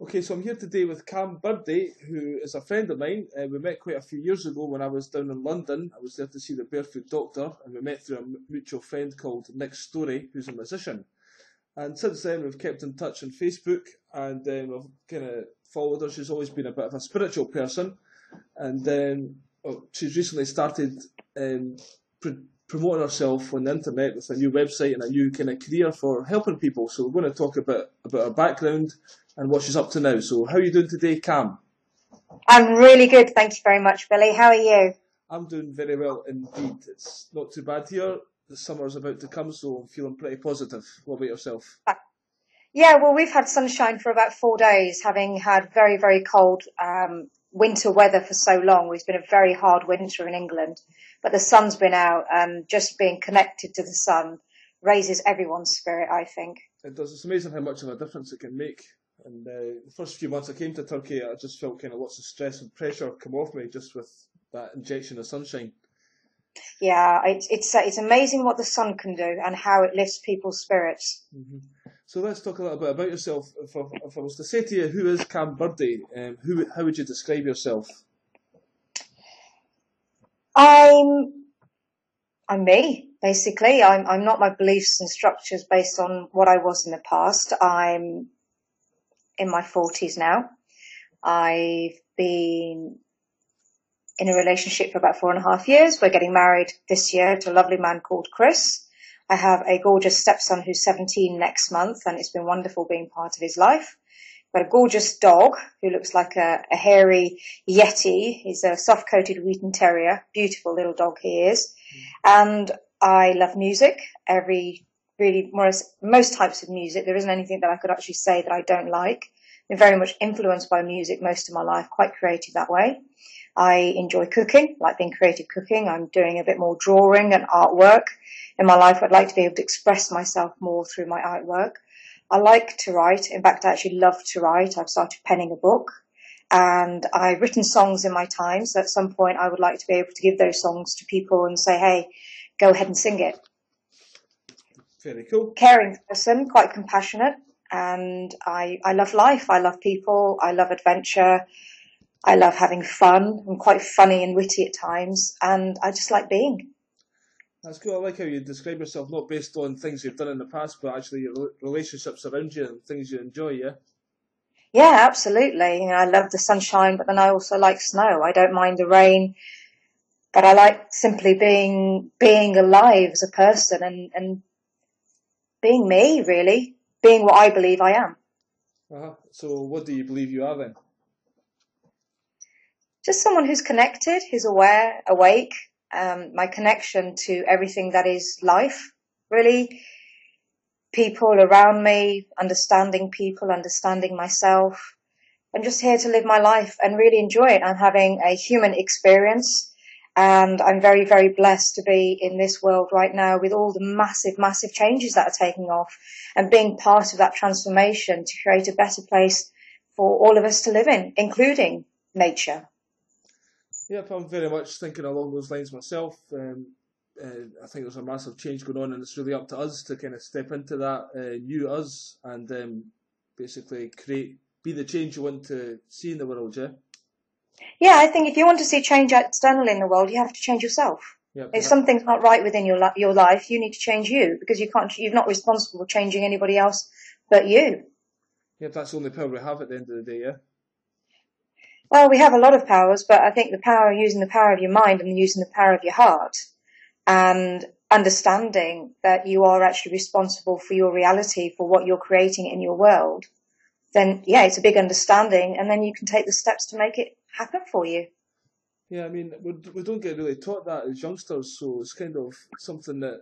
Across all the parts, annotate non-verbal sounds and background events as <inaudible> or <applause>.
Okay, so I'm here today with Kam Birdee, who is a friend of mine. Uh, we met quite a few years ago when I was down in London. I was there to see the Barefoot Doctor, and we met through a mutual friend called Nick Story, who's a musician. And since then, we've kept in touch on Facebook, and um, I've kind of followed her. She's always been a bit of a spiritual person, and um, she's recently started um, pr- promoting herself on the internet with a new website and a new kind of career for helping people. So we're going to talk about about her background and what she's up to now. So, how are you doing today, Kam? I'm really good, thank you very much, Billy. How are you? I'm doing very well indeed. It's not too bad here. The summer's about to come, so I'm feeling pretty positive. What about yourself? Yeah, well, we've had sunshine for about four days, having had very, very cold um, winter weather for so long. It's been a very hard winter in England, but the sun's been out, and just being connected to the sun raises everyone's spirit, I think. It does. It's amazing how much of a difference it can make and uh, the first few months I came to Turkey, I just felt kind of lots of stress and pressure come off me just with that injection of sunshine. Yeah, it's it's uh, it's amazing what the sun can do and how it lifts people's spirits. Mm-hmm. So let's talk a little bit about yourself. If I, if I was to say to you, who is Kam Birdee? Um, who how would you describe yourself? I'm I'm me basically. I'm I'm not my beliefs and structures based on what I was in the past. I'm in my 40s now. I've been in a relationship for about four and a half years. We're getting married this year to a lovely man called Chris. I have a gorgeous stepson who's 17 next month, and it's been wonderful being part of his life. Got a gorgeous dog who looks like a, a hairy yeti. He's a soft-coated Wheaten Terrier, beautiful little dog he is. Mm. And I love music. Every really most, most types of music. There isn't anything that I could actually say that I don't like. I'm very much influenced by music most of my life, quite creative that way. I enjoy cooking, like being creative cooking. I'm doing a bit more drawing and artwork in my life. I'd like to be able to express myself more through my artwork. I like to write. In fact, I actually love to write. I've started penning a book and I've written songs in my time. So at some point I would like to be able to give those songs to people and say, Hey, go ahead and sing it. Very cool. Caring person, quite compassionate, and I I love life. I love people. I love adventure. I love having fun. I'm quite funny and witty at times, and I just like being. That's cool. I like how you describe yourself, not based on things you've done in the past, but actually your relationships around you and things you enjoy. Yeah. Yeah, absolutely. You know, I love the sunshine, but then I also like snow. I don't mind the rain, but I like simply being being alive as a person and and being me, really, being what I believe I am. Uh-huh. So, what do you believe you are then? Just someone who's connected, who's aware, awake. Um, my connection to everything that is life, really. People around me, understanding people, understanding myself. I'm just here to live my life and really enjoy it. I'm having a human experience and I'm very, very blessed to be in this world right now with all the massive, massive changes that are taking off and being part of that transformation to create a better place for all of us to live in, including nature. Yep, I'm very much thinking along those lines myself. Um, uh, I think there's a massive change going on, and it's really up to us to kind of step into that uh, new us and um, basically create, be the change you want to see in the world. Yeah. Yeah, I think if you want to see change externally in the world, you have to change yourself. Yeah, if something's not right within your your life, you need to change you because you can't. You're not responsible for changing anybody else but you. Yeah, that's the only power we have at the end of the day. Yeah. Well, we have a lot of powers, but I think the power using the power of your mind and using the power of your heart, and understanding that you are actually responsible for your reality, for what you're creating in your world, then yeah, it's a big understanding, and then you can take the steps to make it happen for you. Yeah, I mean, we, we don't get really taught that as youngsters, so it's kind of something that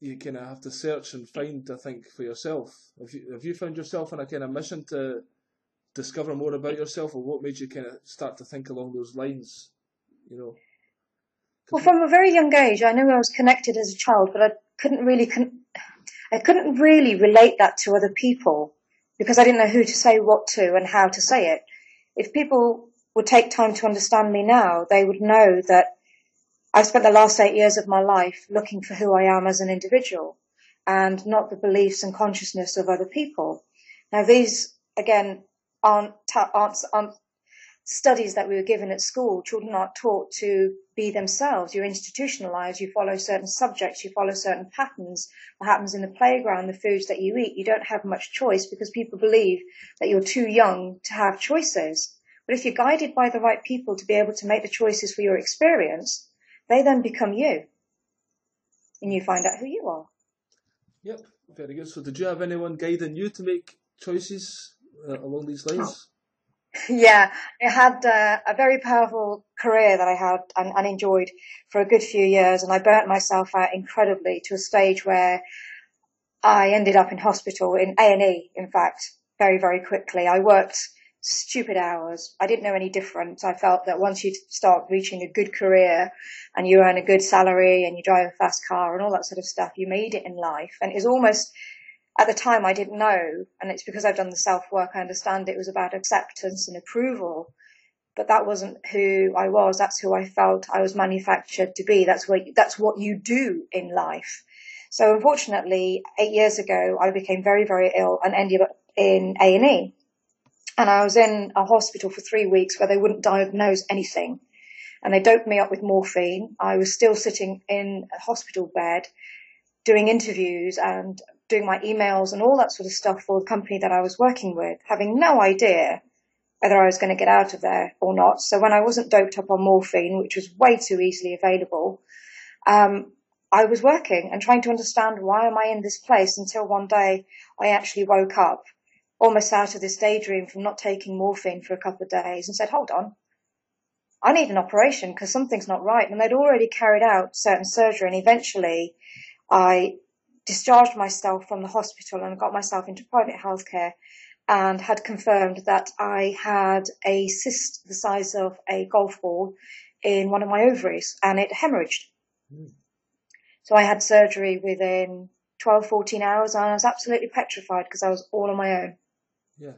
you kind of have to search and find, I think, for yourself. Have you, have you found yourself on a kind of mission to discover more about yourself, or what made you kind of start to think along those lines? You know. Well, from a very young age, I knew I was connected as a child, but I couldn't really, con- I couldn't really relate that to other people because I didn't know who to say what to and how to say it. If people would take time to understand me now, they would know that I've spent the last eight years of my life looking for who I am as an individual and not the beliefs and consciousness of other people. Now these, again, aren't, aren't, aren't studies that we were given at school. Children aren't taught to be themselves. You're institutionalized. You follow certain subjects. You follow certain patterns. What happens in the playground, the foods that you eat, you don't have much choice because people believe that you're too young to have choices. But if you're guided by the right people to be able to make the choices for your experience, they then become you. And you find out who you are. Yep, very good. So did you have anyone guiding you to make choices uh, along these lines? <laughs> Yeah, I had uh, a very powerful career that I had and, and, enjoyed for a good few years, and I burnt myself out incredibly to a stage where I ended up in hospital in A and E. In fact, very very quickly. I worked stupid hours. I didn't know any different. I felt that once you start reaching a good career and you earn a good salary and you drive a fast car and all that sort of stuff, you made it in life. And it's almost at the time I didn't know, and it's because I've done the self work, I understand it was about acceptance and approval. But that wasn't who I was. That's who I felt I was manufactured to be. That's what, that's what you do in life. So unfortunately, eight years ago, I became very, very ill and ended up in A&E. And I was in a hospital for three weeks where they wouldn't diagnose anything. And they doped me up with morphine. I was still sitting in a hospital bed doing interviews and doing my emails and all that sort of stuff for the company that I was working with, having no idea whether I was going to get out of there or not. So when I wasn't doped up on morphine, which was way too easily available, um, I was working and trying to understand why am I in this place until one day I actually woke up almost out of this daydream from not taking morphine for a couple of days and said, hold on, I need an operation because something's not right. And they'd already carried out certain surgery and eventually I discharged myself from the hospital and got myself into private healthcare and had confirmed that I had a cyst the size of a golf ball in one of my ovaries and it hemorrhaged. Mm. So I had surgery within 12, 14 hours and I was absolutely petrified because I was all on my own. Yeah.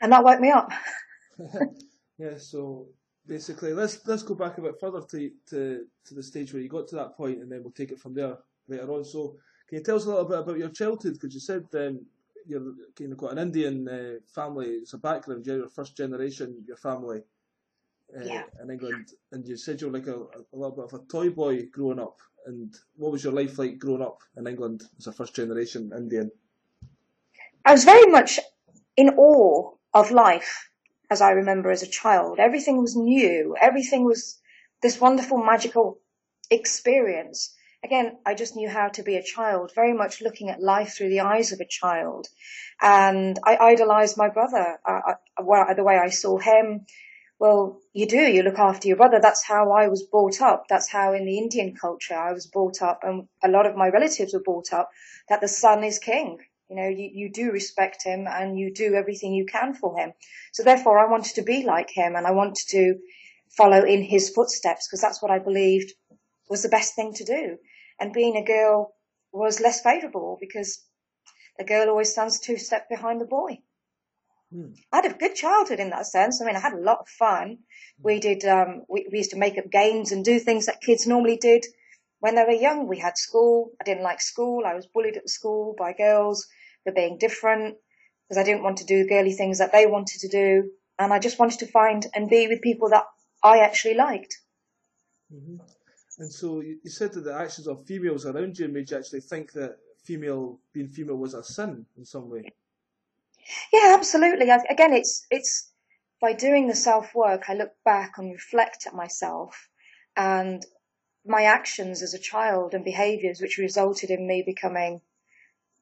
And that woke me up. <laughs> yeah, so basically let's let's go back a bit further to, to to the stage where you got to that point and then we'll take it from there later on. So, can you tell us a little bit about your childhood? Because you said um, you're kind of got an Indian uh, family. It's a background. You're first generation. Your family uh, yeah. in England, and you said you're like a, a little bit of a toy boy growing up. And what was your life like growing up in England as a first generation Indian? I was very much in awe of life as I remember as a child. Everything was new. Everything was this wonderful, magical experience again, I just knew how to be a child, very much looking at life through the eyes of a child. And I idolized my brother, uh, the way I saw him. Well, you do, you look after your brother. That's how I was brought up. That's how in the Indian culture I was brought up and a lot of my relatives were brought up that the son is king. You know, you, you do respect him and you do everything you can for him. So therefore I wanted to be like him and I wanted to follow in his footsteps because that's what I believed was the best thing to do and being a girl was less favourable because the girl always stands two steps behind the boy. Hmm. I had a good childhood in that sense. I mean, I had a lot of fun. We did, um, we, we used to make up games and do things that kids normally did when they were young. We had school. I didn't like school. I was bullied at school by girls for being different because I didn't want to do girly things that they wanted to do. And I just wanted to find and be with people that I actually liked. Mm-hmm. And so you, said that the actions of females around you made you actually think that female being female was a sin in some way. Yeah, absolutely. Again, it's it's by doing the self work, I look back and reflect at myself and my actions as a child and behaviours, which resulted in me becoming,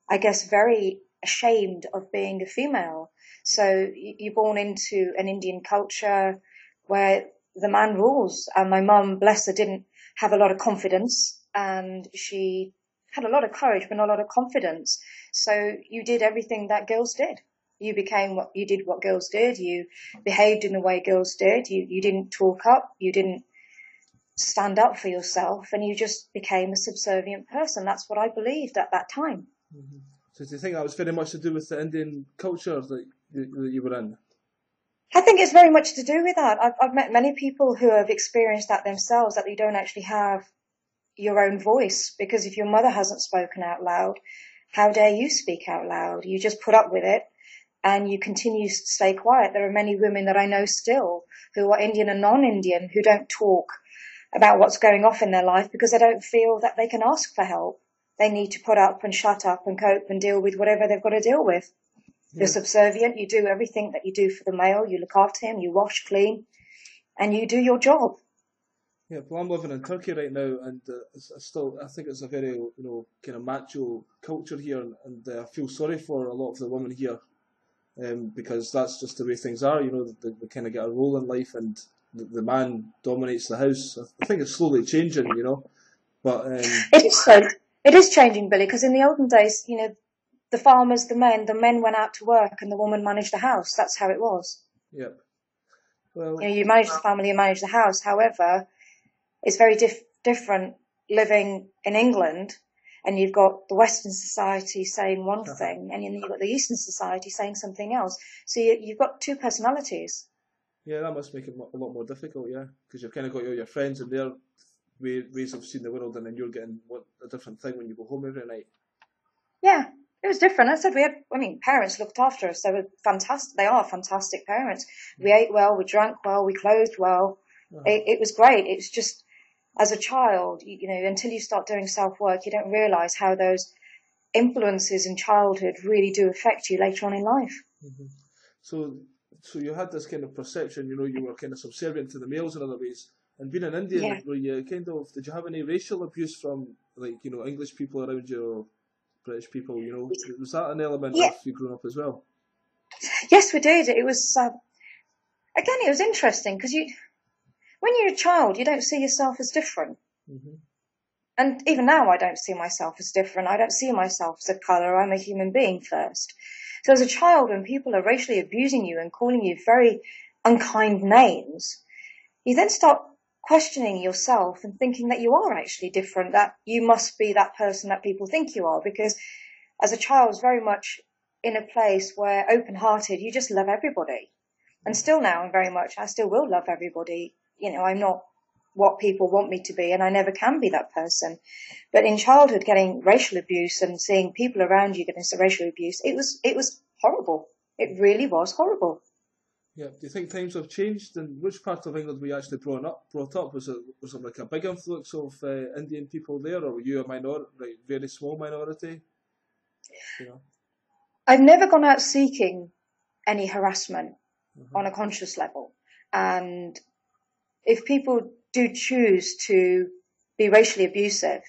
I guess, very ashamed of being a female. So you're born into an Indian culture where the man rules, and my mum, bless her, didn't have a lot of confidence and she had a lot of courage but not a lot of confidence. So you did everything that girls did. You became what you did what girls did. You behaved in the way girls did. You, you didn't talk up. You didn't stand up for yourself and you just became a subservient person. That's what I believed at that time. Mm-hmm. So do you think that was very much to do with the Indian culture that that you were in? I think it's very much to do with that. I've, I've met many people who have experienced that themselves, that you don't actually have your own voice. Because if your mother hasn't spoken out loud, how dare you speak out loud? You just put up with it and you continue to stay quiet. There are many women that I know still who are Indian and non-Indian who don't talk about what's going off in their life because they don't feel that they can ask for help. They need to put up and shut up and cope and deal with whatever they've got to deal with. Yeah. You're subservient. You do everything that you do for the male. You look after him. You wash, clean, and you do your job. Yeah, well, I'm living in Turkey right now, and uh, I still I think it's a very you know kind of macho culture here, and, and uh, I feel sorry for a lot of the women here, um, because that's just the way things are. You know, they, they kind of get a role in life, and the, the man dominates the house. I think it's slowly changing, you know, but um, it is so. It is changing, Billy, because in the olden days, you know, the farmers, the men, the men went out to work, and the woman managed the house. That's how it was. Yep. Well, you know, you manage the family, you manage the house. However, it's very dif- different living in England and you've got the Western society saying one uh-huh. thing and then you've got the Eastern society saying something else. So you, have got two personalities. Yeah, that must make it a lot more difficult, yeah, because you've kind of got all your friends and their ways of seeing the world and then you're getting what a different thing when you go home every night. Yeah, it was different. I said we had, I mean, parents looked after us. They were fantastic. They are fantastic parents. We ate well, we drank well, we clothed well. Uh-huh. It, it was great. It's just as a child, you, you know, until you start doing self work, you don't realize how those influences in childhood really do affect you later on in life. Mm-hmm. So, so you had this kind of perception, you know, you were kind of subservient to the males in other ways. And being an Indian, yeah. were you kind of, did you have any racial abuse from, like, you know, English people around you or British people, you know? Was that an element yeah. of you growing up as well? Yes, we did. It was, uh, again, it was interesting because you, when you're a child, you don't see yourself as different. Mm-hmm. And even now, I don't see myself as different. I don't see myself as a color. I'm a human being first. So as a child, when people are racially abusing you and calling you very unkind names, you then start questioning yourself and thinking that you are actually different, that you must be that person that people think you are. Because as a child, I was very much in a place where open hearted, you just love everybody. And still now, I'm very much, I still will love everybody you know, I'm not what people want me to be and I never can be that person. But in childhood, getting racial abuse and seeing people around you getting racial abuse, it was, it was horrible. It really was horrible. Yeah. Do you think times have changed? And which part of England were you actually brought up? Brought up was it was it like a big influx of uh, Indian people there, or were you a minority, like very small minority? You know? I've never gone out seeking any harassment uh-huh. on a conscious level, and if people do choose to be racially abusive,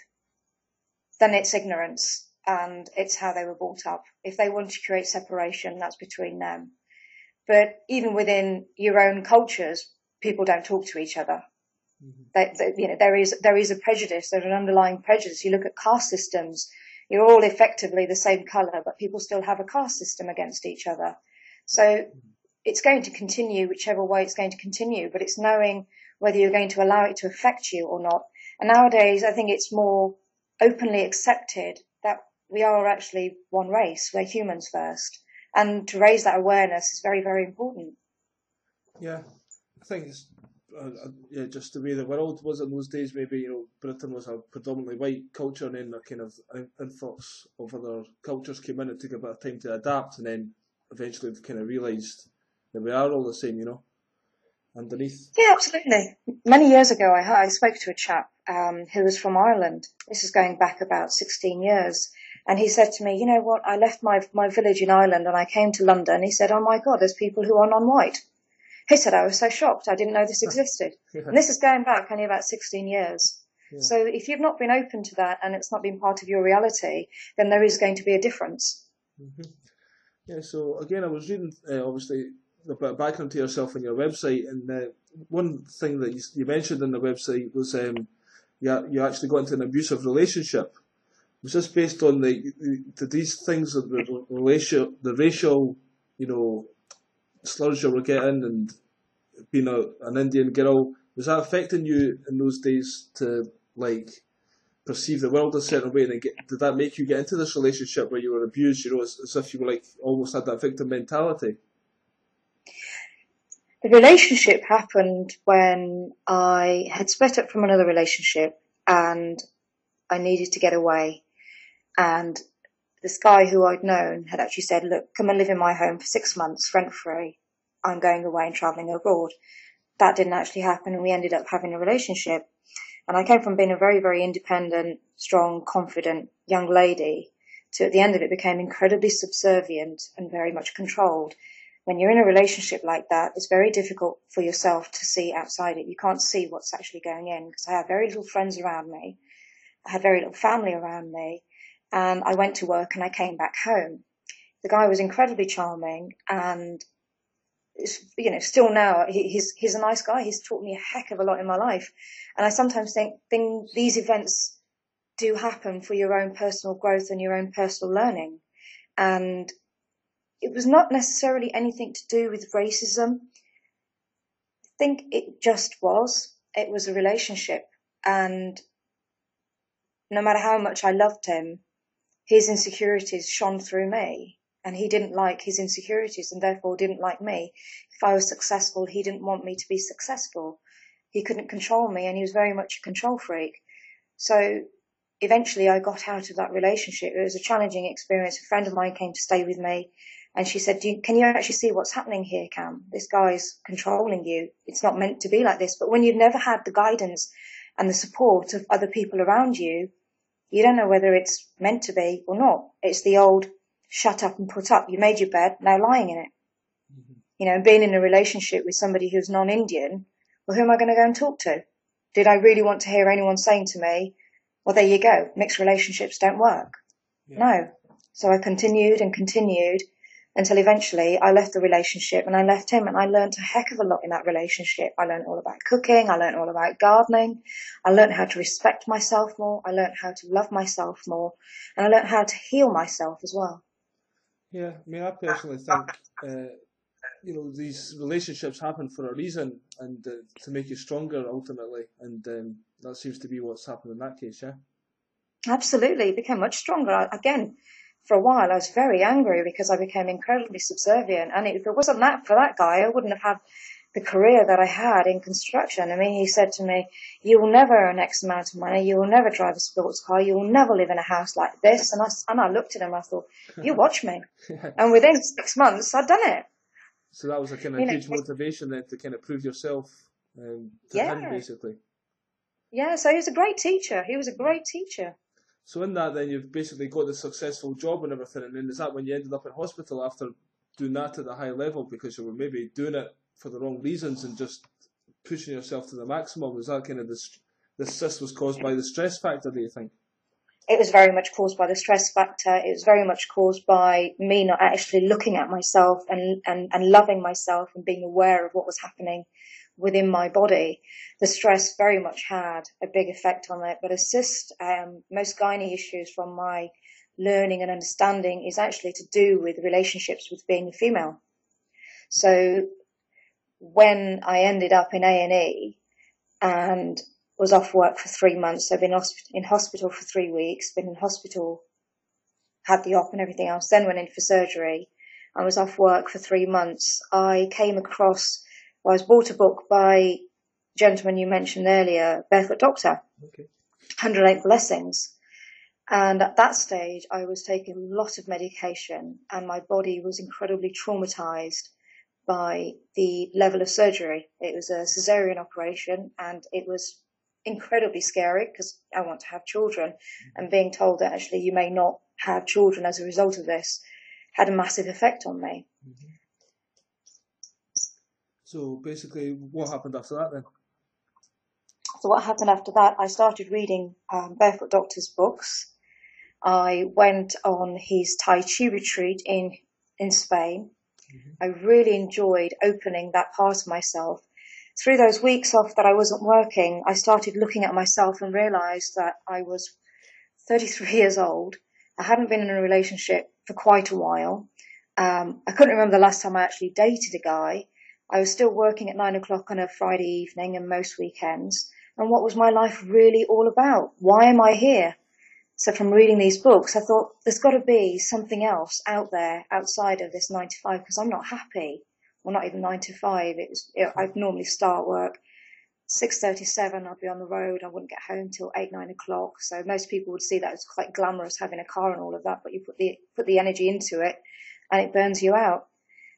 then it's ignorance and it's how they were brought up. If they want to create separation, that's between them. But even within your own cultures, people don't talk to each other. Mm-hmm. They, they, you know, there is there is a prejudice. There's an underlying prejudice. You look at caste systems. You're all effectively the same color, but people still have a caste system against each other. So mm-hmm. it's going to continue whichever way it's going to continue. But it's knowing whether you're going to allow it to affect you or not. And nowadays, I think it's more openly accepted that we are actually one race. We're humans first. And to raise that awareness is very, very important. Yeah, I think it's uh, uh, yeah, just the way the world was in those days. Maybe you know, Britain was a predominantly white culture, and then a kind of influx of other cultures came in. It took a bit of time to adapt, and then eventually they kind of realised that we are all the same. You know underneath? Yeah, absolutely. Many years ago, I, I spoke to a chap um, who was from Ireland. This is going back about 16 years. And he said to me, you know what, I left my, my village in Ireland and I came to London. He said, oh my God, there's people who are non-white. He said, I was so shocked. I didn't know this <laughs> existed. yeah. And this is going back only about 16 years. Yeah. So if you've not been open to that and it's not been part of your reality, then there is going to be a difference. Mm-hmm. Yeah, so again, I was reading, uh, obviously, a bit of background to yourself on your website, and uh, one thing that you, you, mentioned on the website was um, you, you actually got into an abusive relationship. Was this based on the, the these things the racial, the racial, you know, slurs you were getting, and being a, an Indian girl? Was that affecting you in those days to like perceive the world a certain way, and get, did that make you get into this relationship where you were abused? You know, as, as if you were like almost had that victim mentality. The relationship happened when I had split up from another relationship and I needed to get away. And this guy who I'd known had actually said, look, come and live in my home for six months rent free. I'm going away and traveling abroad. That didn't actually happen and we ended up having a relationship. And I came from being a very, very independent, strong, confident young lady to at the end of it became incredibly subservient and very much controlled. When you're in a relationship like that, it's very difficult for yourself to see outside it. You can't see what's actually going in because I had very little friends around me. I had very little family around me and I went to work and I came back home. The guy was incredibly charming and you know, still now he's he's a nice guy. He's taught me a heck of a lot in my life, and I sometimes think thing, these events do happen for your own personal growth and your own personal learning. And it was not necessarily anything to do with racism. I think it just was. It was a relationship, and no matter how much I loved him, his insecurities shone through me and he didn't like his insecurities and therefore didn't like me. If I was successful, he didn't want me to be successful. He couldn't control me and he was very much a control freak. So eventually I got out of that relationship. It was a challenging experience. A friend of mine came to stay with me and she said, you, can you actually see what's happening here, Kam? This guy's controlling you. It's not meant to be like this. But when you've never had the guidance and the support of other people around you, you don't know whether it's meant to be or not. It's the old shut up and put up. You made your bed, now lying in it. Mm-hmm. You know, being in a relationship with somebody who's non-Indian, well, who am I going to go and talk to? Did I really want to hear anyone saying to me, well, there you go, mixed relationships don't work? Yeah. No. So I continued and continued until eventually I left the relationship and I left him and I learned a heck of a lot in that relationship. I learned all about cooking. I learned all about gardening. I learned how to respect myself more. I learned how to love myself more and I learned how to heal myself as well. Yeah. I mean, I personally think, uh, you know, these relationships happen for a reason and uh, to make you stronger ultimately. And um, that seems to be what's happened in that case. Yeah. Absolutely. Became much stronger. Again, for a while, I was very angry because I became incredibly subservient. And if it wasn't that for that guy, I wouldn't have had the career that I had in construction. I mean, he said to me, you will never earn X amount of money. You will never drive a sports car. You will never live in a house like this. And I, and I looked at him, I thought, <laughs> you watch me. and within six months, I'd done it. So that was a kind of you huge know, motivation then to kind of prove yourself um, to yeah. him, basically. Yeah, so he was a great teacher. He was a great teacher. So in that, then you've basically got the successful job and everything, and then is that when you ended up in hospital after doing that at a high level because you were maybe doing it for the wrong reasons and just pushing yourself to the maximum? Was that kind of the the cyst was caused by the stress factor? Do you think? It was very much caused by the stress factor. It was very much caused by me not actually looking at myself and, and, and loving myself and being aware of what was happening within my body. The stress very much had a big effect on it, but a cyst, um, most gynae issues from my learning and understanding is actually to do with relationships with being a female. So when I ended up in A&E and was off work for three months, I've been in hospital for three weeks, been in hospital, had the op and everything else, then went in for surgery. I was off work for three months. I came across I was bought a book by gentleman you mentioned earlier, Barefoot Doctor, okay. 108 Blessings. And at that stage, I was taking a lot of medication and my body was incredibly traumatized by the level of surgery. It was a cesarean operation and it was incredibly scary because I want to have children mm-hmm. and being told that actually you may not have children as a result of this had a massive effect on me. So basically, what happened after that then? So what happened after that? I started reading um, Barefoot Doctor's books. I went on his Tai Chi retreat in in Spain. Mm-hmm. I really enjoyed opening that part of myself. Through those weeks off that I wasn't working, I started looking at myself and realized that I was 33 <laughs> years old. I hadn't been in a relationship for quite a while. Um, I couldn't remember the last time I actually dated a guy. I was still working at nine o'clock on a Friday evening and most weekends. And what was my life really all about? Why am I here? So from reading these books, I thought there's got to be something else out there outside of this nine to five because I'm not happy. Well, not even nine to five. It I'd normally start work 6.37 I'd be on the road. I wouldn't get home till 8, 9 o'clock. So most people would see that as quite glamorous having a car and all of that, but you put the, put the energy into it and it burns you out.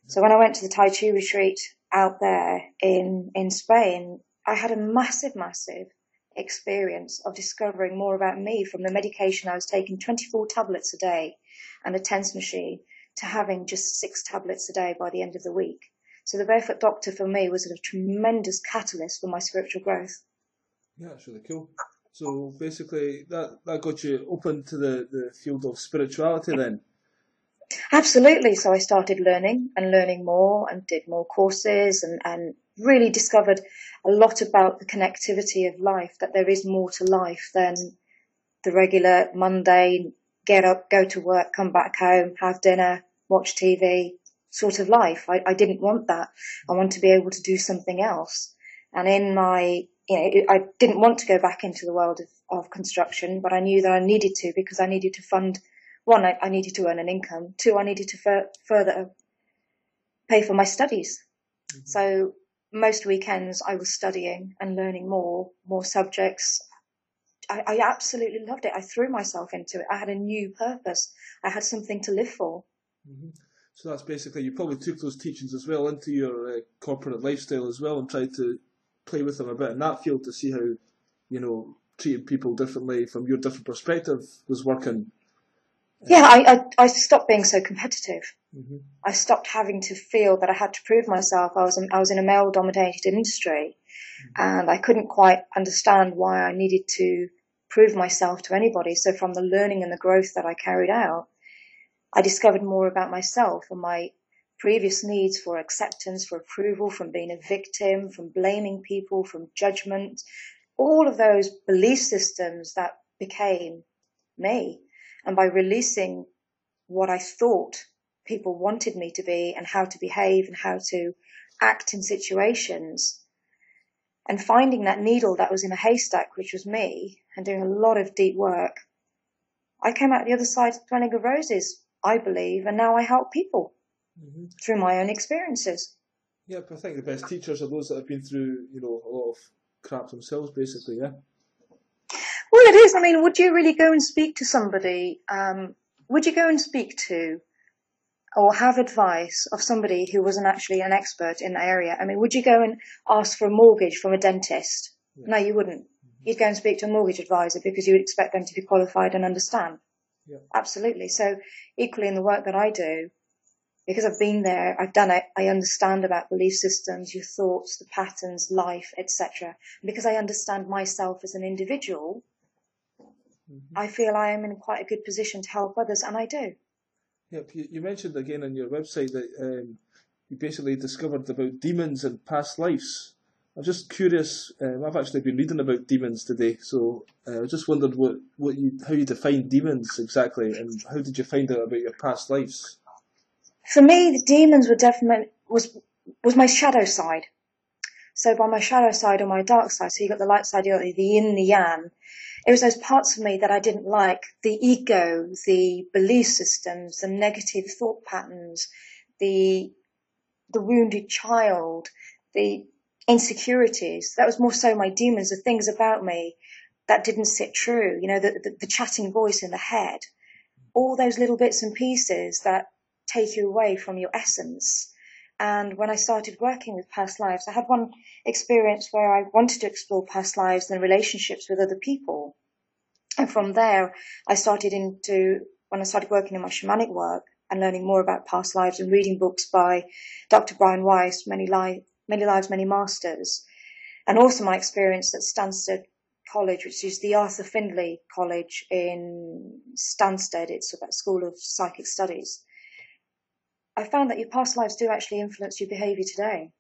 So when I went to the Tai Chi retreat out there in, in Spain, I had a massive, massive experience of discovering more about me from the medication I was taking 24 tablets a day and a TENS machine to having just six tablets a day by the end of the week. So the Barefoot Doctor for me was a tremendous catalyst for my spiritual growth. Yeah, that's really cool. So basically, that, that got you open to the, the field of spirituality then? Absolutely. So I started learning and learning more and did more courses and, and really discovered a lot about the connectivity of life, that there is more to life than the regular mundane get up, go to work, come back home, have dinner, watch TV sort of life. I, I didn't want that. I want to be able to do something else. And in my, you know, I didn't want to go back into the world of, of construction, but I knew that I needed to because I needed to fund one, I, I needed to earn an income. Two, I needed to fur- further pay for my studies. Mm-hmm. So most weekends I was studying and learning more, more subjects. I, I, absolutely loved it. I threw myself into it. I had a new purpose. I had something to live for. Mm-hmm. So that's basically you probably took those teachings as well into your uh, corporate lifestyle as well, and tried to play with them a bit in that field to see how you know treating people differently from your different perspective was working. Yeah, I I, I stopped being so competitive. Mm-hmm. I stopped having to feel that I had to prove myself. I was I was in a male dominated industry, mm-hmm. and I couldn't quite understand why I needed to prove myself to anybody. So from the learning and the growth that I carried out, I discovered more about myself and my previous needs for acceptance, for approval, from being a victim, from blaming people, from judgment, all of those belief systems that became me. And by releasing what I thought people wanted me to be and how to behave and how to act in situations, and finding that needle that was in a haystack, which was me, and doing a lot of deep work, I came out the other side smelling of roses I believe, and now I help people mm-hmm. through my own experiences. Yeah, I think the best teachers are those that have been through, you know, a lot of crap themselves, basically. Yeah. Well, it is. I mean, would you really go and speak to somebody? Um, would you go and speak to or have advice of somebody who wasn't actually an expert in the area? I mean, would you go and ask for a mortgage from a dentist? Yeah. No, you wouldn't. Mm-hmm. You'd go and speak to a mortgage advisor because you would expect them to be qualified and understand. Yeah. Absolutely. So equally in the work that I do, because I've been there, I've done it, I understand about belief systems, your thoughts, the patterns, life, etc. Because I understand myself as an individual, mm-hmm. I feel I am in quite a good position to help others, and I do. Yep. You, mentioned again on your website that um, you basically discovered about demons and past lives. I'm just curious. Um, I've actually been reading about demons today, so uh, I just wondered what, what you how you define demons exactly, and how did you find out about your past lives? For me, the demons were definitely was was my shadow side. So by my shadow side or my dark side, so you got the light side, you got the yin, the yang. It was those parts of me that I didn't like: the ego, the belief systems, the negative thought patterns, the the wounded child, the insecurities. That was more so my demons, the things about me that didn't sit true. You know, the, the, the chatting voice in the head, all those little bits and pieces that take you away from your essence. And when I started working with past lives, I had one experience where I wanted to explore past lives and relationships with other people. And from there, I started into, when I started working in my shamanic work and learning more about past lives and reading books by Dr. Brian Weiss, Many, Li- Many Lives, Many Masters, and also my experience at Stansted College, which is the Arthur Findlay College in Stansted. It's a school of psychic studies. I found that your past lives do actually influence your behavior today.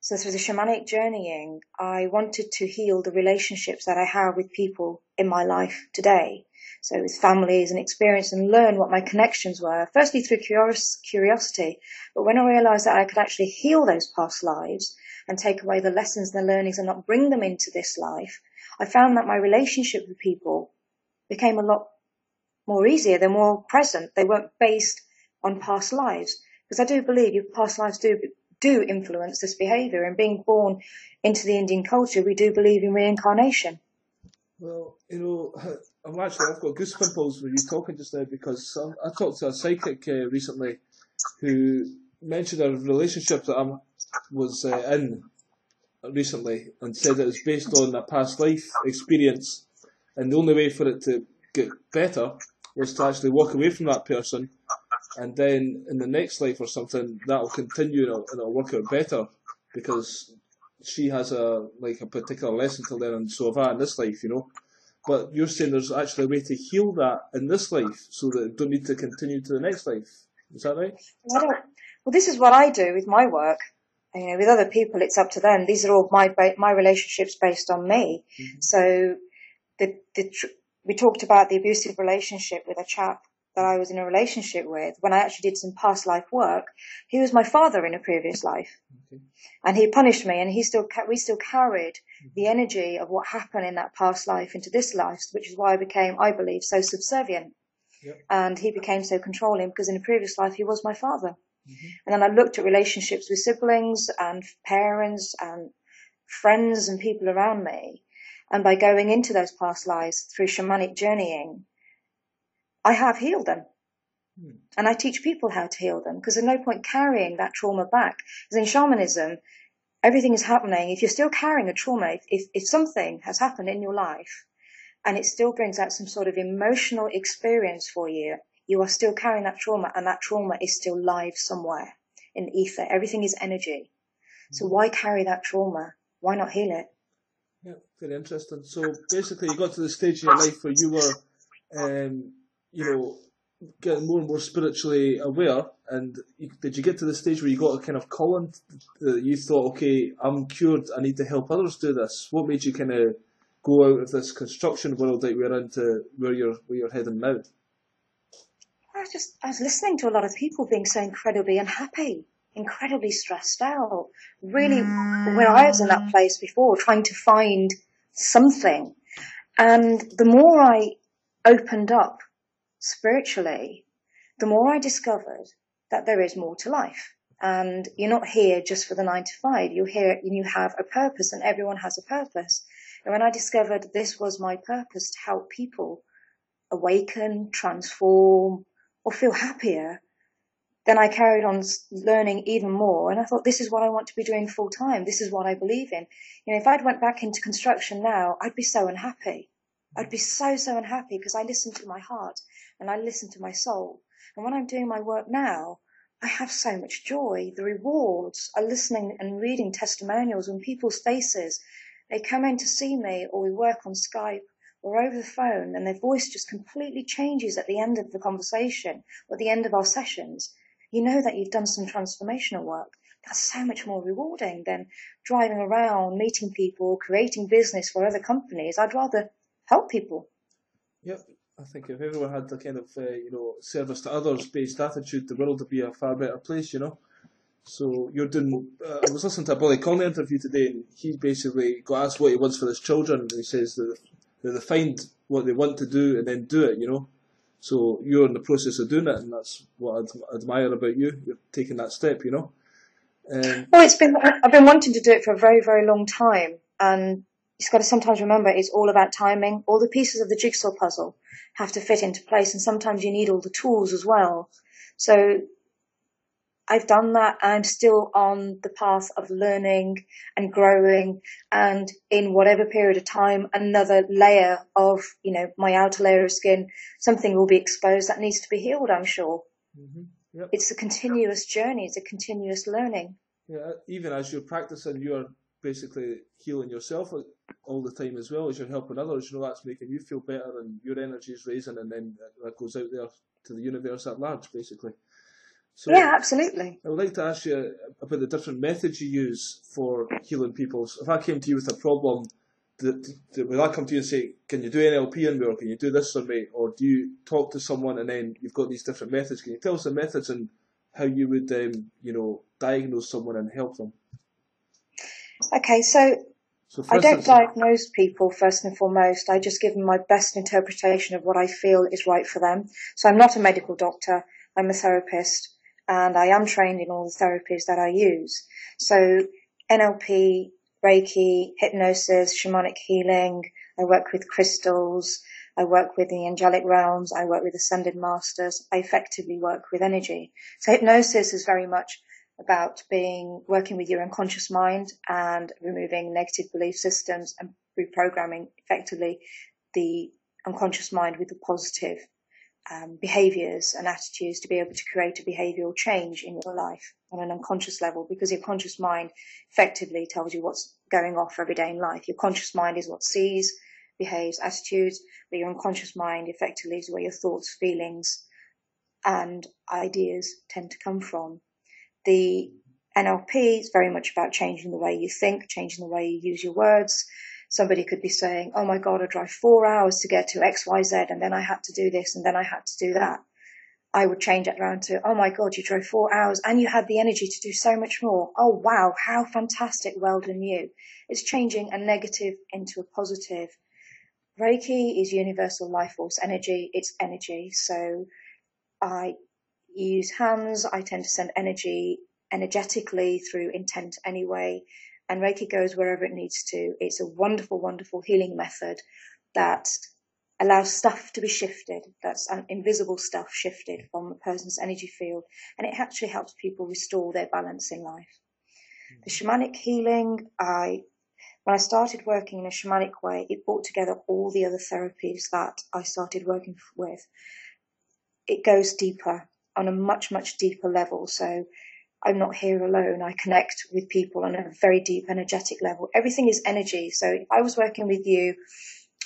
So through the shamanic journeying, I wanted to heal the relationships that I have with people in my life today. So with families and experience and learn what my connections were, firstly through curiosity, but when I realized that I could actually heal those past lives and take away the lessons and the learnings and not bring them into this life, I found that my relationship with people became a lot more easier. They're more present. They weren't based on past lives. Because I do believe your past lives do do influence this behavior. And being born into the Indian culture, we do believe in reincarnation. Well, you know, <laughs> I'm actually I've got goosebumps when you're talking just now because I talked to a psychic uh, recently who mentioned a relationship that I was uh, in recently and said it was based on a past life experience, and the only way for it to get better was to actually walk away from that person, and then in the next life or something that will continue and it'll, it'll work out better because she has a like a particular lesson to learn, and so have I in this life, you know. But you're saying there's actually a way to heal that in this life, so that it don't need to continue to the next life. Is that right? Well, this is what I do with my work. You know, with other people, it's up to them. These are all my my relationships based on me. Mm-hmm. So, the the we talked about the abusive relationship with a chap that I was in a relationship with, when I actually did some past life work, he was my father in a previous life. Okay. And he punished me and he still, we still carried mm-hmm. the energy of what happened in that past life into this life, which is why I became, I believe, so subservient. Yep. And he became so controlling because in a previous life he was my father. Mm-hmm. And then I looked at relationships with siblings and parents and friends and people around me. And by going into those past lives through shamanic journeying, I have healed them. Hmm. And I teach people how to heal them because there's no point carrying that trauma back. Because in shamanism, everything is happening. If you're still carrying a trauma, if, if something has happened in your life and it still brings out some sort of emotional experience for you, you are still carrying that trauma and that trauma is still live somewhere in the ether. Everything is energy. So hmm. why carry that trauma? Why not heal it? Yeah, very interesting. So basically, you got to the stage in your life where you were um, you know, getting more and more spiritually aware. And you, did you get to the stage where you got a kind of calling that you thought, okay, I'm cured, I need to help others do this? What made you kind of go out of this construction world that we're into where you're where you're heading now? I was just I was listening to a lot of people being so incredibly unhappy, incredibly stressed out. Really, when I was in that mm. place before, trying to find something, and the more I opened up spiritually, the more I discovered that there is more to life. And you're not here just for the nine to five. You're here and you have a purpose and everyone has a purpose. And when I discovered this was my purpose to help people awaken, transform, or feel happier, then I carried on learning even more. And I thought, this is what I want to be doing full time. This is what I believe in. You know, if I'd went back into construction now, I'd be so unhappy. I'd be so, so unhappy because I listened to my heart and I listen to my soul. And when I'm doing my work now, I have so much joy. The rewards are listening and reading testimonials when people's faces, they come in to see me or we work on Skype or over the phone and their voice just completely changes at the end of the conversation or the end of our sessions. You know that you've done some transformational work. That's so much more rewarding than driving around, meeting people, creating business for other companies. I'd rather help people. Yep, I think if everyone had the kind of uh, you know service to others based attitude, the world would be a far better place. You know. So you're doing. Uh, I was listening to a Billy Connolly interview today, and he basically got asked what he wants for his children, and he says that, they find what they want to do and then do it. You know. So you're in the process of doing it, and that's what I admire about you. You're taking that step. You know. Um, well, it's been I've been wanting to do it for a very, very long time, and you've got to sometimes remember it's all about timing. All the pieces of the jigsaw puzzle have to fit into place, and sometimes you need all the tools as well. So I've done that. I'm still on the path of learning and growing. And in whatever period of time, another layer of, you know, my outer layer of skin, something will be exposed that needs to be healed, I'm sure. Mm-hmm. Yep. It's a continuous journey. It's a continuous learning. Yeah. Even as you're practicing, you're basically healing yourself all the time as well as you're helping others. You know, that's making you feel better and your energy is raising and then that goes out there to the universe at large, basically. So yeah, absolutely. I would like to ask you about the different methods you use for healing people. So if I came to you with a problem, would I come to you and say, can you do NLP on me or can you do this for me? Or do you talk to someone and then you've got these different methods? Can you tell us the methods and how you would, um, you know, diagnose someone and help them? Okay, so, so I don't diagnose people first and foremost. I just give them my best interpretation of what I feel is right for them. So I'm not a medical doctor. I'm a therapist. and I am trained in all the therapies that I use. So NLP, Reiki, hypnosis, shamanic healing. I work with crystals. I work with the angelic realms. I work with ascended masters. I effectively work with energy. So hypnosis is very much about being, working with your unconscious mind and removing negative belief systems and reprogramming effectively the unconscious mind with the positive um, behaviors and attitudes to be able to create a behavioral change in your life on an unconscious level because your conscious mind effectively tells you what's going off every day in life. Your conscious mind is what sees, behaves, attitudes, but your unconscious mind effectively is where your thoughts, feelings, and ideas tend to come from. The NLP is very much about changing the way you think, changing the way you use your words, somebody could be saying, Oh my God, I drive four hours to get to XYZ and then I had to do this and then I had to do that. I would change it around to, Oh my God, you drove four hours and you had the energy to do so much more. Oh wow, how fantastic. Well done you. It's changing a negative into a positive. Reiki is universal life force energy. It's energy. So I use hands. I tend to send energy energetically through intent anyway and Reiki goes wherever it needs to. It's a wonderful, wonderful healing method that allows stuff to be shifted. That's invisible stuff shifted from a person's energy field. And it actually helps people restore their balance in life. Mm. The shamanic healing, I, when I started working in a shamanic way, it brought together all the other therapies that I started working with. It goes deeper on a much, much deeper level. So I'm not here alone. I connect with people on a very deep energetic level. Everything is energy. So if I was working with you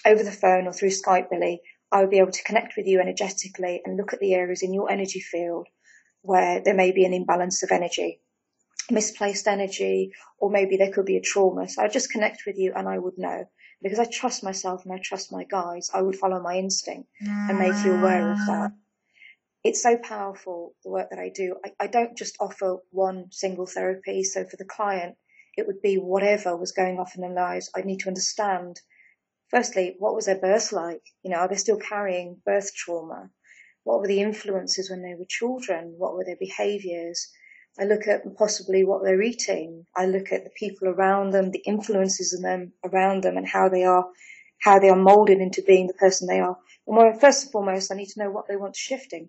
over the phone or through Skype, Billy, I would be able to connect with you energetically and look at the areas in your energy field where there may be an imbalance of energy, misplaced energy, or maybe there could be a trauma. So I'd just connect with you and I would know. Because I trust myself and I trust my guides, I would follow my instinct and make you aware of that it's so powerful, the work that I do. I, I don't just offer one single therapy. So for the client, it would be whatever was going off in their lives. I need to understand, firstly, what was their birth like? You know, are they still carrying birth trauma? What were the influences when they were children? What were their behaviors? I look at possibly what they're eating. I look at the people around them, the influences of them around them and how they are, how they are molded into being the person they are. And more, first and foremost, I need to know what they want shifting.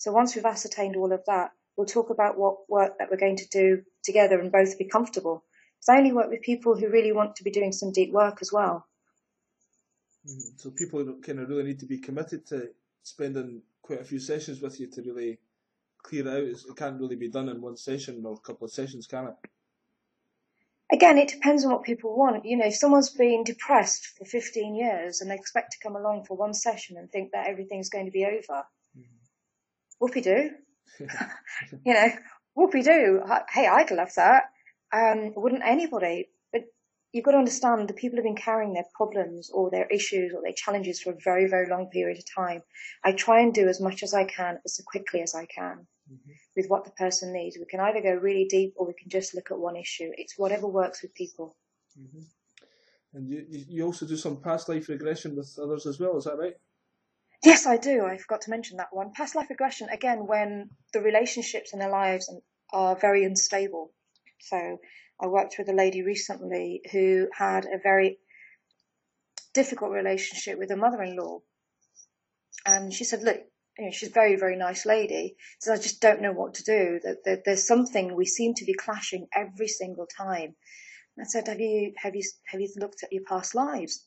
So once we've ascertained all of that, we'll talk about what work that we're going to do together and both be comfortable. Because I only work with people who really want to be doing some deep work as well. Mm-hmm. So people kind of really need to be committed to spending quite a few sessions with you to really clear it out. It can't really be done in one session or a couple of sessions, can it? Again, it depends on what people want. You know, if someone's been depressed for 15 years and they expect to come along for one session and think that everything's going to be over, whoopie doo. <laughs> you know, whoopie doo. Hey, I'd love that. Um, wouldn't anybody? But you've got to understand the people have been carrying their problems or their issues or their challenges for a very, very long period of time. I try and do as much as I can as quickly as I can mm-hmm. with what the person needs. We can either go really deep or we can just look at one issue. It's whatever works with people. Mm-hmm. And you, you also do some past life regression with others as well, is that right? Yes, I do. I forgot to mention that one. Past life regression, again, when the relationships in their lives are very unstable. So I worked with a lady recently who had a very difficult relationship with her mother-in-law. And she said, look, you know, she's a very, very nice lady. So I just don't know what to do. That, there's something we seem to be clashing every single time. I said, have you, have you, have you looked at your past lives?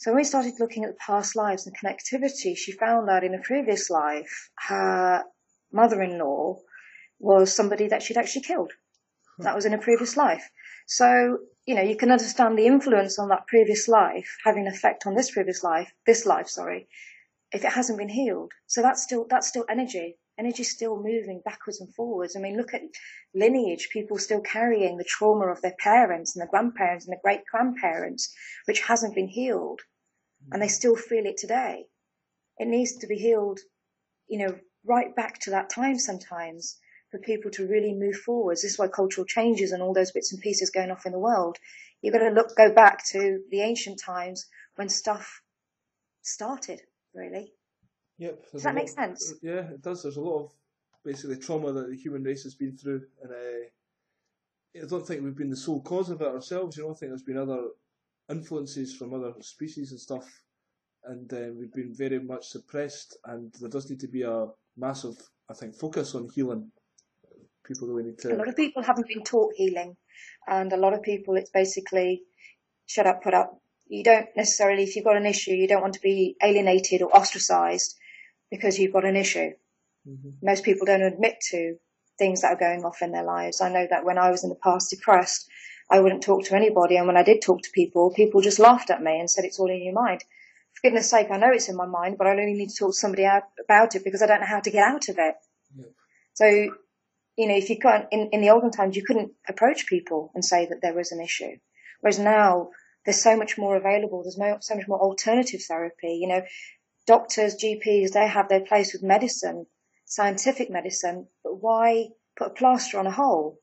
So when we started looking at the past lives and connectivity, she found that in a previous life, her mother-in-law was somebody that she'd actually killed. Hmm. That was in a previous life. So, you know, you can understand the influence on that previous life having an effect on this previous life, this life, sorry, if it hasn't been healed. So that's still, that's still energy. Energy still moving backwards and forwards. I mean, look at lineage, people still carrying the trauma of their parents and the grandparents and the great grandparents, which hasn't been healed and they still feel it today. It needs to be healed, you know, right back to that time sometimes for people to really move forwards. This is why cultural changes and all those bits and pieces going off in the world. You've got to look, go back to the ancient times when stuff started, really. Yep. Does that make sense? Yeah, it does. There's a lot of basically trauma that the human race has been through, and uh, I don't think we've been the sole cause of it ourselves. You know, I think there's been other influences from other species and stuff, and uh, we've been very much suppressed. And there does need to be a massive, I think, focus on healing. People really need to. A lot of people haven't been taught healing, and a lot of people, it's basically shut up, put up. You don't necessarily, if you've got an issue, you don't want to be alienated or ostracized because you've got an issue. Mm-hmm. Most people don't admit to things that are going off in their lives. I know that when I was in the past depressed, I wouldn't talk to anybody. And when I did talk to people, people just laughed at me and said, it's all in your mind. For goodness sake, I know it's in my mind, but I only need to talk to somebody about it because I don't know how to get out of it. So, you know, if you can't, in, in the olden times, you couldn't approach people and say that there was an issue. Whereas now, there's so much more available. There's so much more alternative therapy. You know, doctors, GPs, they have their place with medicine, scientific medicine, but why put a plaster on a hole?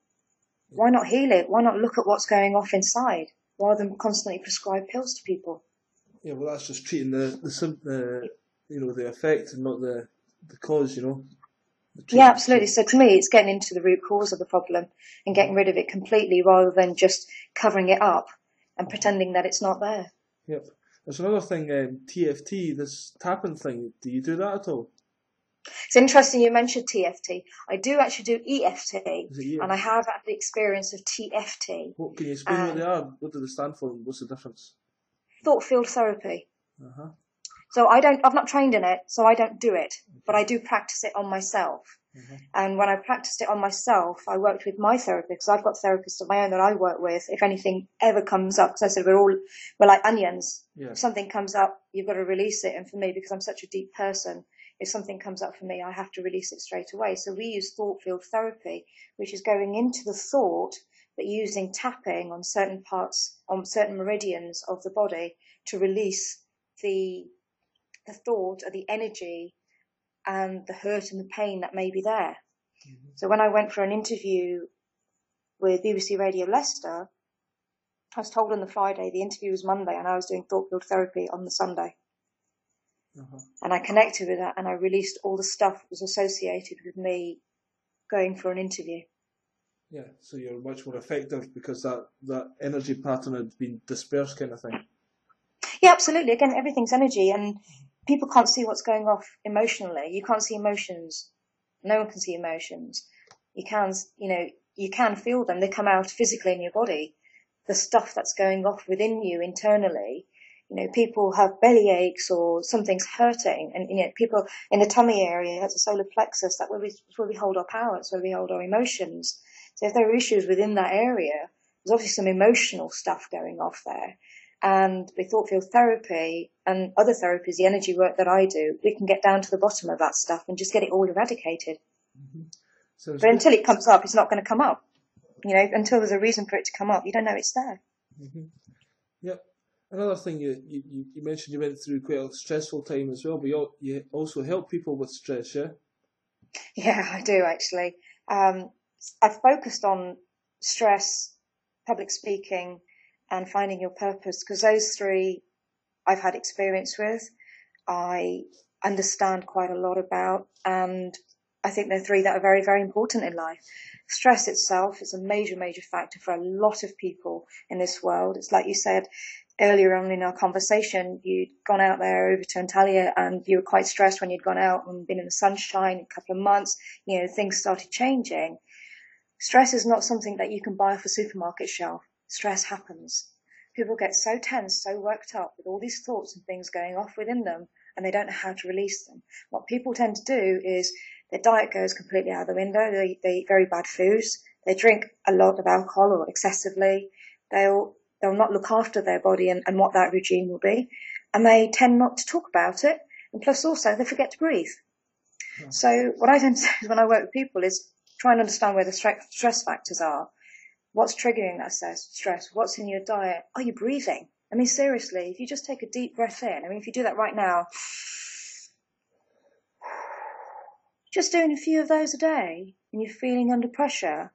Why not heal it? Why not look at what's going off inside rather than constantly prescribe pills to people? Yeah, well, that's just treating the the, the you know the effect and not the the cause. You know. Yeah, absolutely. So to me, it's getting into the root cause of the problem and getting rid of it completely rather than just covering it up and pretending that it's not there. Yep. There's another thing, um, TFT, this tapping thing. Do you do that at all? It's interesting you mentioned TFT. I do actually do EFT, and I have had the experience of TFT. What can you explain um, what they are? What do they stand for? What's the difference? Thought field therapy. Uh-huh. So I don't. I've not trained in it, so I don't do it, okay. but I do practice it on myself. Mm-hmm. And when I practiced it on myself, I worked with my therapist because I've got therapists of my own that I work with. If anything ever comes up, because I said we're all we're like onions. Yeah. If something comes up, you've got to release it. And for me, because I'm such a deep person, if something comes up for me, I have to release it straight away. So we use thought field therapy, which is going into the thought, but using tapping on certain parts, on certain meridians of the body to release the the thought or the energy and the hurt and the pain that may be there. Mm-hmm. So when I went for an interview with BBC Radio Leicester, I was told on the Friday the interview was Monday and I was doing thought field therapy on the Sunday. Uh-huh. And I connected with that and I released all the stuff that was associated with me going for an interview. Yeah, so you're much more effective because that, that energy pattern had been dispersed kind of thing. Yeah, absolutely. Again, everything's energy and people can't see what's going off emotionally. You can't see emotions. No one can see emotions. You can, you know, you can feel them. They come out physically in your body. The stuff that's going off within you internally. You know, people have belly aches or something's hurting, and you know, people in the tummy area has a solar plexus. That where we where we hold our power. It's where we hold our emotions. So if there are issues within that area, there's obviously some emotional stuff going off there. And with thought field therapy and other therapies, the energy work that I do, we can get down to the bottom of that stuff and just get it all eradicated. Mm-hmm. So but until it comes up, it's not going to come up. You know, until there's a reason for it to come up, you don't know it's there. Mm-hmm. Another thing you, you, you mentioned you went through quite a stressful time as well, but you, you also help people with stress, yeah? Yeah, I do actually. Um, I've focused on stress, public speaking, and finding your purpose because those three I've had experience with. I understand quite a lot about and I think they're three that are very, very important in life. Stress itself is a major, major factor for a lot of people in this world. It's like you said earlier on in our conversation, you'd gone out there over to Antalya and you were quite stressed when you'd gone out and been in the sunshine a couple of months, you know, things started changing. Stress is not something that you can buy off a supermarket shelf stress happens. People get so tense, so worked up with all these thoughts and things going off within them, and they don't know how to release them. What people tend to do is their diet goes completely out of the window. They, they eat very bad foods. They drink a lot of alcohol or excessively. They'll they'll not look after their body and, and what that regime will be, and they tend not to talk about it. And plus, also they forget to breathe. Yeah. So what I tend to <laughs> do when I work with people is try and understand where the stress factors are What's triggering that stress? What's in your diet? Are you breathing? I mean, seriously, if you just take a deep breath in, I mean, if you do that right now, <sighs> just doing a few of those a day and you're feeling under pressure,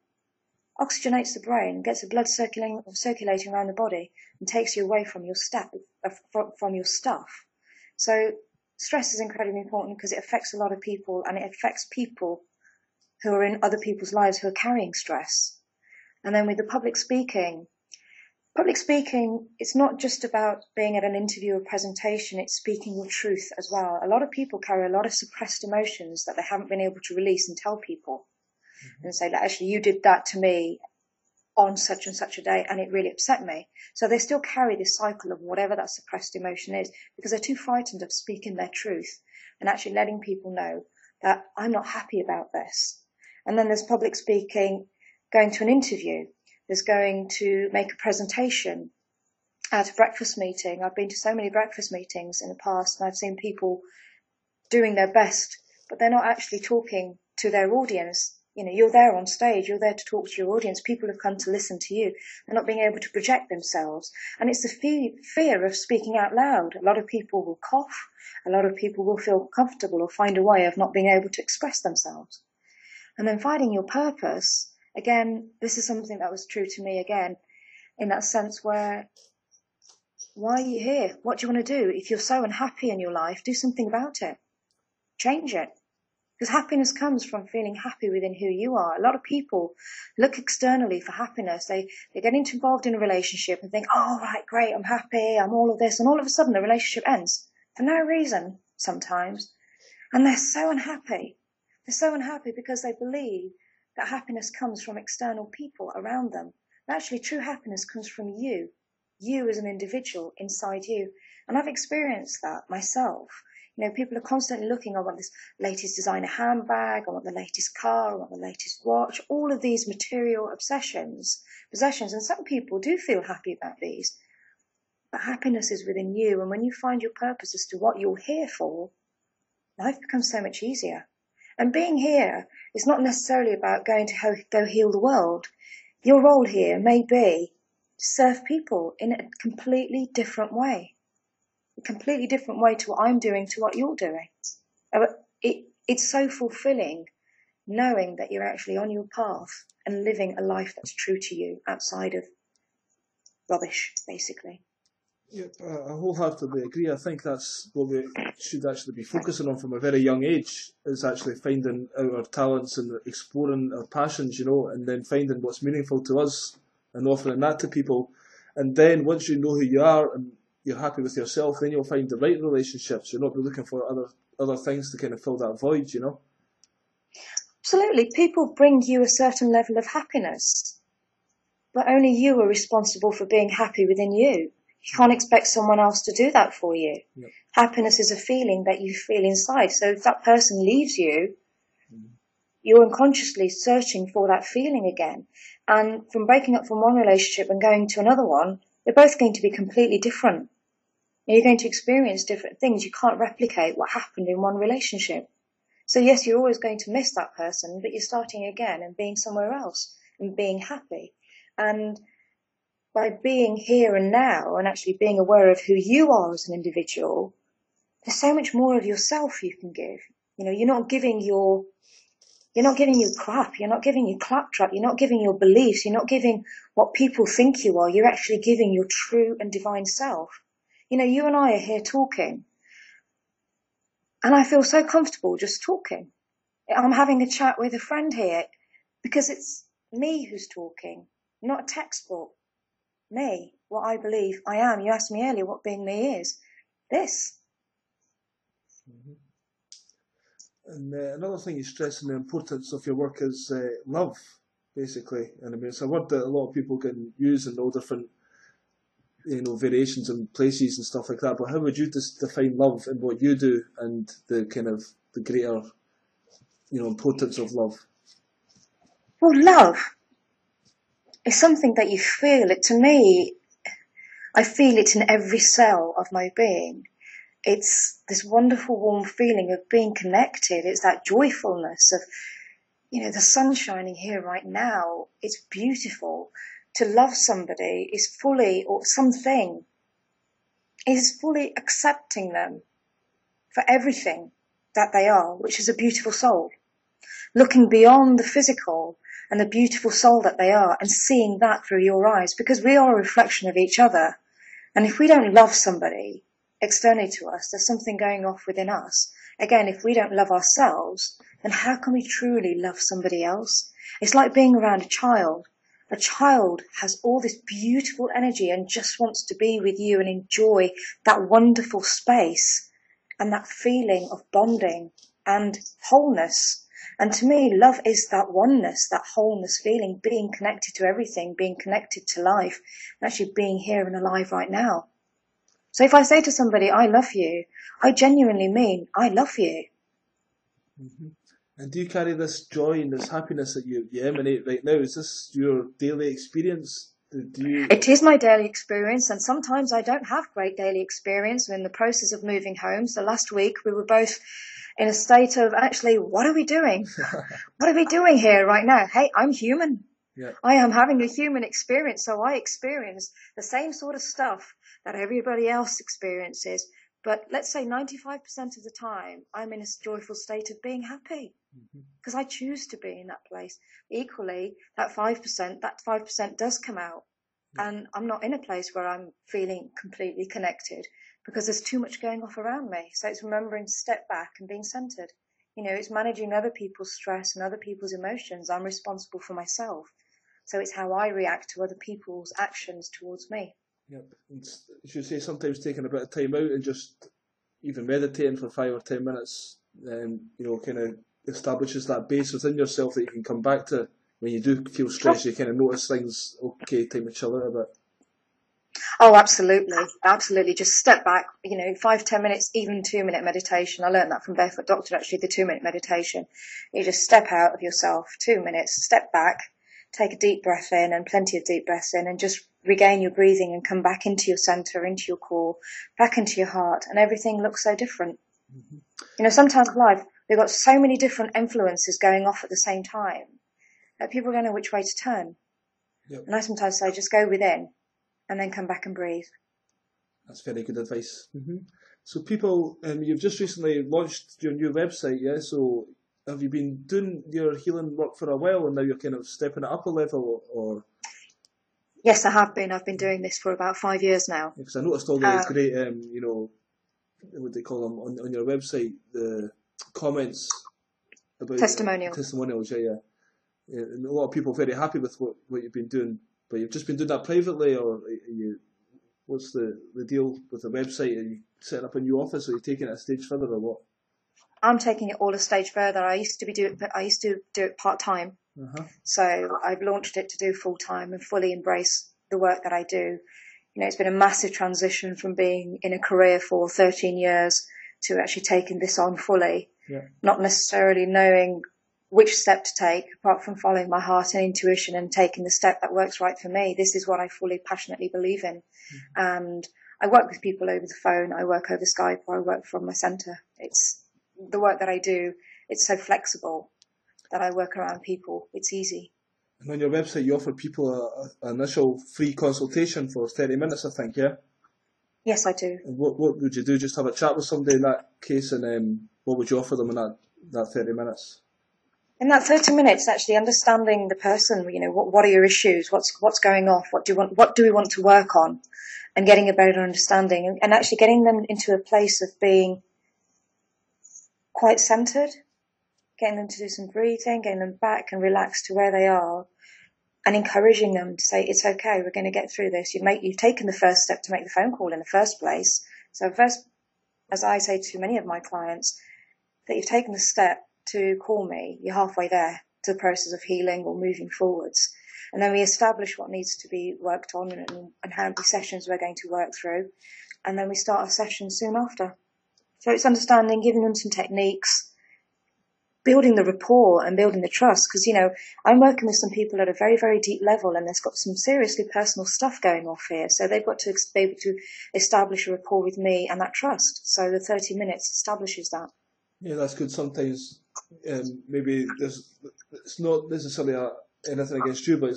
oxygenates the brain, gets the blood circulating, circulating around the body and takes you away from your step, uh, from your stuff. So stress is incredibly important because it affects a lot of people and it affects people who are in other people's lives who are carrying stress. And then with the public speaking, public speaking, it's not just about being at an interview or presentation, it's speaking your truth as well. A lot of people carry a lot of suppressed emotions that they haven't been able to release and tell people. And say, actually, you did that to me on such and such a day and it really upset me. So they still carry this cycle of whatever that suppressed emotion is because they're too frightened of speaking their truth and actually letting people know that I'm not happy about this. And then there's public speaking, going to an interview. There's going to make a presentation at a breakfast meeting. I've been to so many breakfast meetings in the past and I've seen people doing their best, but they're not actually talking to their audience you know, you're there on stage, you're there to talk to your audience. People have come to listen to you. They're not being able to project themselves. And it's the fe- fear of speaking out loud. A lot of people will cough. A lot of people will feel comfortable or find a way of not being able to express themselves. And then finding your purpose, again, this is something that was true to me again, in that sense where why are you here? What do you want to do? If you're so unhappy in your life, do something about it. Change it because happiness comes from feeling happy within who you are. A lot of people look externally for happiness. They, they get involved in a relationship and think, oh, right, great, I'm happy, I'm all of this. And all of a sudden the relationship ends for no reason sometimes. And they're so unhappy. They're so unhappy because they believe that happiness comes from external people around them. And actually, true happiness comes from you, you as an individual inside you. And I've experienced that myself. You know, people are constantly looking, I want this latest designer handbag, I want the latest car, I want the latest watch, all of these material obsessions, possessions. And some people do feel happy about these. But happiness is within you. And when you find your purpose as to what you're here for, life becomes so much easier. And being here is not necessarily about going to go heal the world. Your role here may be to serve people in a completely different way completely different way to what I'm doing to what you're doing. Uh, it, it's so fulfilling knowing that you're actually on your path and living a life that's true to you outside of rubbish, basically. Yep, I wholeheartedly agree. I think that's what we should actually be focusing on from a very young age is actually finding our talents and exploring our passions, you know, and then finding what's meaningful to us and offering that to people. And then once you know who you are and you're happy with yourself, then you'll find the right relationships. You'll not be looking for other other things to kind of fill that void, you know. Absolutely, people bring you a certain level of happiness, but only you are responsible for being happy within you. You can't expect someone else to do that for you. Yep. Happiness is a feeling that you feel inside. So if that person leaves you, mm. you're unconsciously searching for that feeling again. And from breaking up from one relationship and going to another one, they're both going to be completely different. You're going to experience different things. You can't replicate what happened in one relationship. So yes, you're always going to miss that person, but you're starting again and being somewhere else and being happy. And by being here and now and actually being aware of who you are as an individual, there's so much more of yourself you can give. You know, you're not giving your you're not giving your crap. You're not giving your claptrap. You're not giving your beliefs. You're not giving what people think you are. You're actually giving your true and divine self. You know, you and I are here talking. And I feel so comfortable just talking. I'm having a chat with a friend here because it's me who's talking, not a textbook. Me, what I believe I am. You asked me earlier what being me is. This. Mm-hmm. And uh, another thing you stress in the importance of your work is uh, love, basically. And I mean, it's a word that a lot of people can use in all different, you know, variations and places and stuff like that. But how would you just define love in what you do and the kind of the greater, you know, importance of love? Well, love is something that you feel. It to me, I feel it in every cell of my being it's this wonderful warm feeling of being connected. It's that joyfulness of, you know, the sun shining here right now. It's beautiful. To love somebody is fully, or something, is fully accepting them for everything that they are, which is a beautiful soul. Looking beyond the physical and the beautiful soul that they are and seeing that through your eyes because we are a reflection of each other. And if we don't love somebody, externally to us. There's something going off within us. Again, if we don't love ourselves, then how can we truly love somebody else? It's like being around a child. A child has all this beautiful energy and just wants to be with you and enjoy that wonderful space and that feeling of bonding and wholeness. And to me, love is that oneness, that wholeness feeling, being connected to everything, being connected to life, and actually being here and alive right now. So if I say to somebody, I love you, I genuinely mean, I love you. Mm-hmm. And do you carry this joy and this happiness that you, you emanate right now? Is this your daily experience? Do you... It is my daily experience, and sometimes I don't have great daily experience. We're in the process of moving home. So last week we were both in a state of actually, what are we doing? <laughs> what are we doing here right now? Hey, I'm human. Yeah. I am having a human experience, so I experience the same sort of stuff that everybody else experiences. But let's say 95% of the time, I'm in a joyful state of being happy because mm-hmm. I choose to be in that place. Equally, that 5%, that 5% does come out. And I'm not in a place where I'm feeling completely connected because there's too much going off around me. So it's remembering to step back and being centered. You know, it's managing other people's stress and other people's emotions. I'm responsible for myself. So it's how I react to other people's actions towards me. Yep. And as you say, sometimes taking a bit of time out and just even meditating for five or ten minutes, um, you know, kind of establishes that base within yourself that you can come back to when you do feel stressed. You kind of notice things. Okay, time to chill out a bit. Oh, absolutely, absolutely. Just step back. You know, five, ten minutes, even two minute meditation. I learned that from Barefoot Doctor. Actually, the two minute meditation. You just step out of yourself, two minutes, step back, take a deep breath in, and plenty of deep breaths in, and just regain your breathing and come back into your center, into your core, back into your heart, and everything looks so different. Mm-hmm. You know, sometimes in life, we've got so many different influences going off at the same time that people don't know which way to turn. Yep. And I sometimes say, just go within and then come back and breathe. That's very good advice. Mm-hmm. So, people, um, you've just recently launched your new website, yeah? So, have you been doing your healing work for a while and now you're kind of stepping it up a level or? Yes, I have been. I've been doing this for about five years now. Because I noticed all the um, great, um, you know, what do they call them on, on your website, the comments about testimonials. Testimonials, yeah, yeah. yeah and a lot of people very happy with what, what you've been doing, but you've just been doing that privately, or you? What's the, the deal with the website? Are you setting up a new office, or are you taking it a stage further, or what? I'm taking it all a stage further. I used to be do it, I used to do it part time. Uh-huh. So I've launched it to do full time and fully embrace the work that I do. You know, it's been a massive transition from being in a career for 13 years to actually taking this on fully. Yeah. Not necessarily knowing which step to take, apart from following my heart and intuition and taking the step that works right for me. This is what I fully passionately believe in. Mm-hmm. And I work with people over the phone, I work over Skype, or I work from my centre. It's the work that I do, it's so flexible that I work around people. It's easy. And on your website, you offer people a initial free consultation for 30 minutes, I think, yeah? Yes, I do. And what, what would you do? Just have a chat with somebody in that case, and um, what would you offer them in that, that 30 minutes? In that 30 minutes, actually understanding the person, you know, what, what are your issues? What's, what's going off? What do you want, what do we want to work on? And getting a better understanding and, and actually getting them into a place of being quite centered, getting them to do some breathing, getting them back and relaxed to where they are, and encouraging them to say, it's okay, we're going to get through this. You've, you've taken the first step to make the phone call in the first place. So first, as I say to many of my clients, that you've taken the step to call me, you're halfway there to the process of healing or moving forwards. And then we establish what needs to be worked on and, and how many sessions we're going to work through. And then we start a session soon after. So it's understanding, giving them some techniques, building the rapport and building the trust. Because, you know, I'm working with some people at a very, very deep level and there's got some seriously personal stuff going off here. So they've got to be able to establish a rapport with me and that trust. So the 30 minutes establishes that. Yeah, that's good. Sometimes um, maybe there's, it's not necessarily a, anything against you, but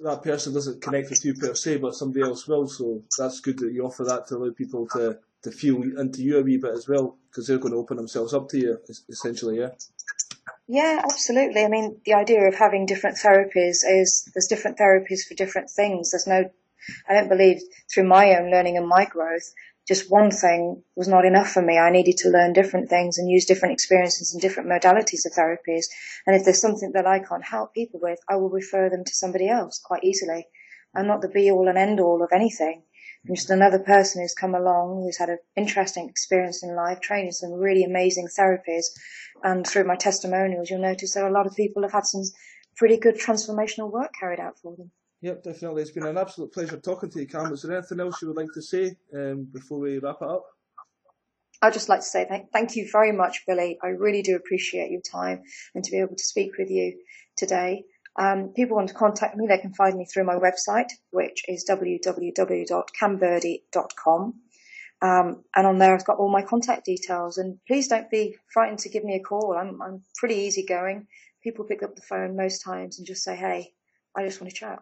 that person doesn't connect with you per se, but somebody else will. So that's good that you offer that to allow people to to feel into you a wee bit as well because they're going to open themselves up to you essentially yeah yeah absolutely i mean the idea of having different therapies is there's different therapies for different things there's no i don't believe through my own learning and my growth just one thing was not enough for me. I needed to learn different things and use different experiences and different modalities of therapies. And if there's something that I can't help people with, I will refer them to somebody else quite easily. I'm not the be all and end all of anything. I'm just another person who's come along, who's had an interesting experience in life, training some really amazing therapies. And through my testimonials, you'll notice that a lot of people have had some pretty good transformational work carried out for them. Yep, definitely. It's been an absolute pleasure talking to you, Kam. Is there anything else you would like to say um, before we wrap it up? I'd just like to say thank, thank you very much, Billy. I really do appreciate your time and to be able to speak with you today. Um, people want to contact me, they can find me through my website, which is www.kambirdee.com. Um, and on there, I've got all my contact details. And please don't be frightened to give me a call. I'm, I'm pretty easygoing. People pick up the phone most times and just say, "Hey, I just want to chat."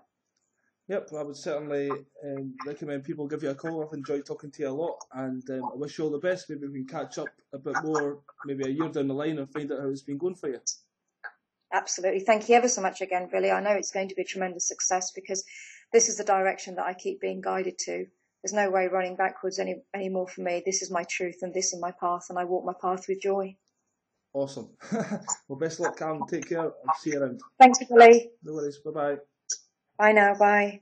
Yep, I would certainly um, recommend people give you a call. I've enjoyed talking to you a lot, and um, I wish you all the best. Maybe we can catch up a bit more, maybe a year down the line, and find out how it's been going for you. Absolutely. Thank you ever so much again, Billy. I know it's going to be a tremendous success because this is the direction that I keep being guided to. There's no way running backwards any anymore for me. This is my truth and this is my path, and I walk my path with joy. Awesome. <laughs> well, best luck, Kam. Take care. I'll see you around. Thanks, Billy. No worries. Bye bye. Bye now. Bye.